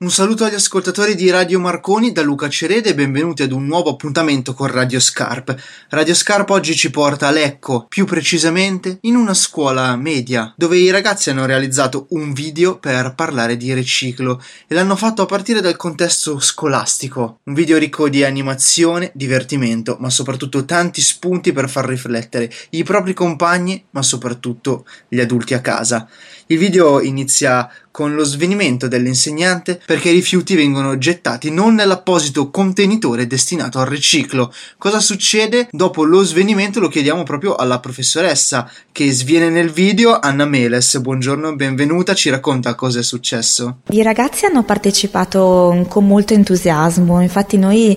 Un saluto agli ascoltatori di Radio Marconi da Luca Cerede e benvenuti ad un nuovo appuntamento con Radio Scarp. Radio Scarp oggi ci porta a Lecco, più precisamente in una scuola media, dove i ragazzi hanno realizzato un video per parlare di riciclo e l'hanno fatto a partire dal contesto scolastico. Un video ricco di animazione, divertimento, ma soprattutto tanti spunti per far riflettere i propri compagni, ma soprattutto gli adulti a casa. Il video inizia con lo svenimento dell'insegnante perché i rifiuti vengono gettati non nell'apposito contenitore destinato al riciclo. Cosa succede dopo lo svenimento lo chiediamo proprio alla professoressa che sviene nel video, Anna Meles. Buongiorno, benvenuta, ci racconta cosa è successo. I ragazzi hanno partecipato con molto entusiasmo, infatti noi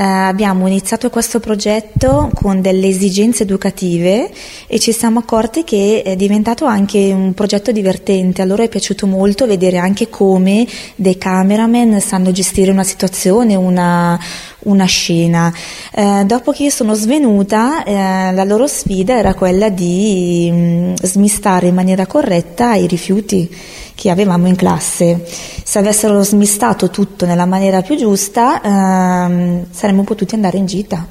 eh, abbiamo iniziato questo progetto con delle esigenze educative e ci siamo accorti che è diventato anche un progetto divertente, a loro è piaciuto molto vedere anche come dei cameraman sanno gestire una situazione, una, una scena. Eh, dopo che sono svenuta, eh, la loro sfida era quella di mh, mm, smistare in maniera corretta i rifiuti che avevamo in classe. Se avessero smistato tutto nella maniera più giusta, ehm, saremmo potuti andare in gita.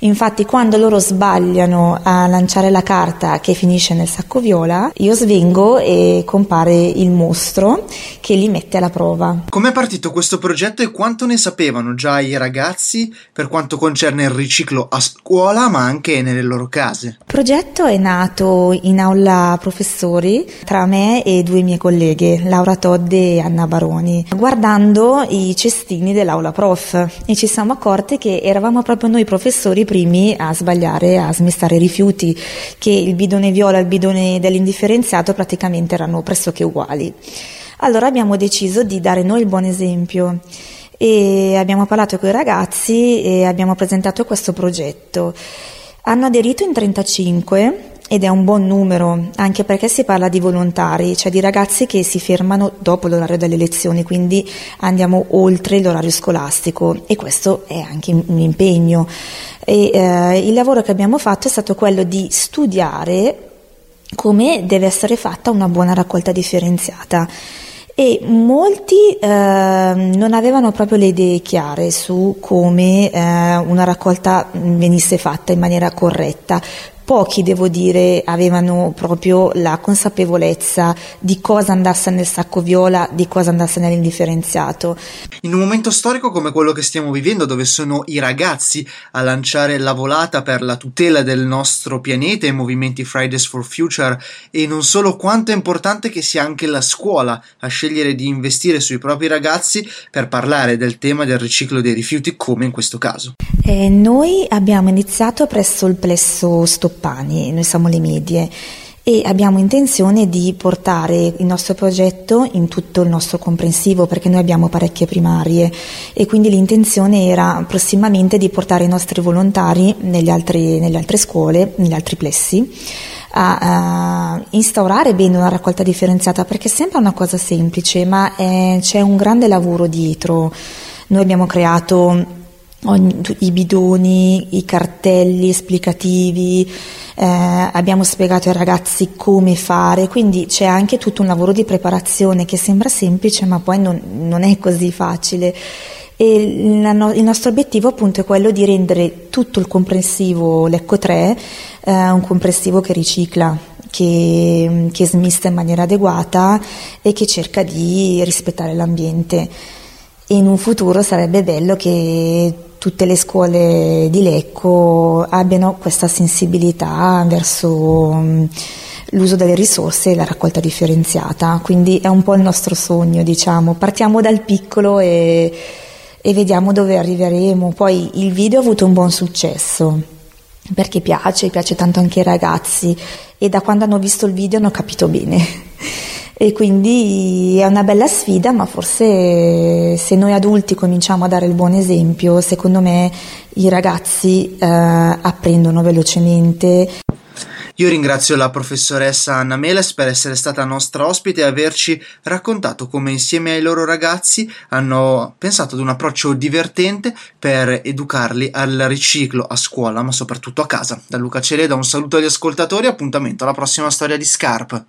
Infatti quando loro sbagliano a lanciare la carta che finisce nel sacco viola, io svengo e compare il mostro che li mette alla prova. Com'è partito questo progetto e quanto ne sapevano già i ragazzi per quanto concerne il riciclo a scuola ma anche nelle loro case? Il progetto è nato in aula professori tra me e due mie colleghe, Laura Todde e Anna Baroni, guardando i cestini dell'aula prof e ci siamo accorti che eravamo proprio noi professori primi a sbagliare a smistare i rifiuti, che il bidone viola e il bidone dell'indifferenziato praticamente erano pressoché uguali. Allora abbiamo deciso di dare noi il buon esempio e abbiamo parlato con i ragazzi e abbiamo presentato questo progetto. Hanno aderito in 35 ed è un buon numero, anche perché si parla di volontari, cioè di ragazzi che si fermano dopo l'orario delle lezioni, quindi andiamo oltre l'orario scolastico e questo è anche un impegno. E, eh, il lavoro che abbiamo fatto è stato quello di studiare come deve essere fatta una buona raccolta differenziata. E molti eh, non avevano proprio le idee chiare su come eh, una raccolta venisse fatta in maniera corretta, Pochi, devo dire, avevano proprio la consapevolezza di cosa andasse nel sacco viola, di cosa andasse nell'indifferenziato. In un momento storico come quello che stiamo vivendo, dove sono i ragazzi a lanciare la volata per la tutela del nostro pianeta, i movimenti Fridays for Future, e non solo quanto è importante che sia anche la scuola a scegliere di investire sui propri ragazzi per parlare del tema del riciclo dei rifiuti, come in questo caso. Eh, noi abbiamo iniziato presso il plesso Stoppani Stoppani, noi siamo le medie e abbiamo intenzione di portare il nostro progetto in tutto il nostro comprensivo perché noi abbiamo parecchie primarie e quindi l'intenzione era prossimamente di portare i nostri volontari altri, nelle altre scuole, negli altri plessi a, a, instaurare bene una raccolta differenziata perché sembra una cosa semplice ma è, c'è un grande lavoro dietro. Noi abbiamo creato ogni, i bidoni, i cartelli esplicativi, eh, abbiamo spiegato ai ragazzi come fare, quindi c'è anche tutto un lavoro di preparazione che sembra semplice ma poi non, non è così facile. E il nostro obiettivo appunto è quello di rendere tutto il comprensivo Lecco 3 eh, un comprensivo che ricicla, che, che smista in maniera adeguata e che cerca di rispettare l'ambiente. In un futuro sarebbe bello che tutte le scuole di Lecco abbiano questa sensibilità verso mm, l'uso delle risorse e la raccolta differenziata, quindi è un po' il nostro sogno, diciamo. Partiamo dal piccolo e, e vediamo dove arriveremo. Poi il video ha avuto un buon successo perché piace, piace tanto anche ai ragazzi e da quando hanno visto il video hanno capito bene e quindi è una bella sfida, ma forse se noi adulti cominciamo a dare il buon esempio, secondo me i ragazzi eh, apprendono velocemente. Io ringrazio la professoressa Anna Meles per essere stata nostra ospite e averci raccontato come insieme ai loro ragazzi hanno pensato ad un approccio divertente per educarli al riciclo a scuola, ma soprattutto a casa. Da Luca Cereda un saluto agli ascoltatori e appuntamento alla prossima storia di Scarp.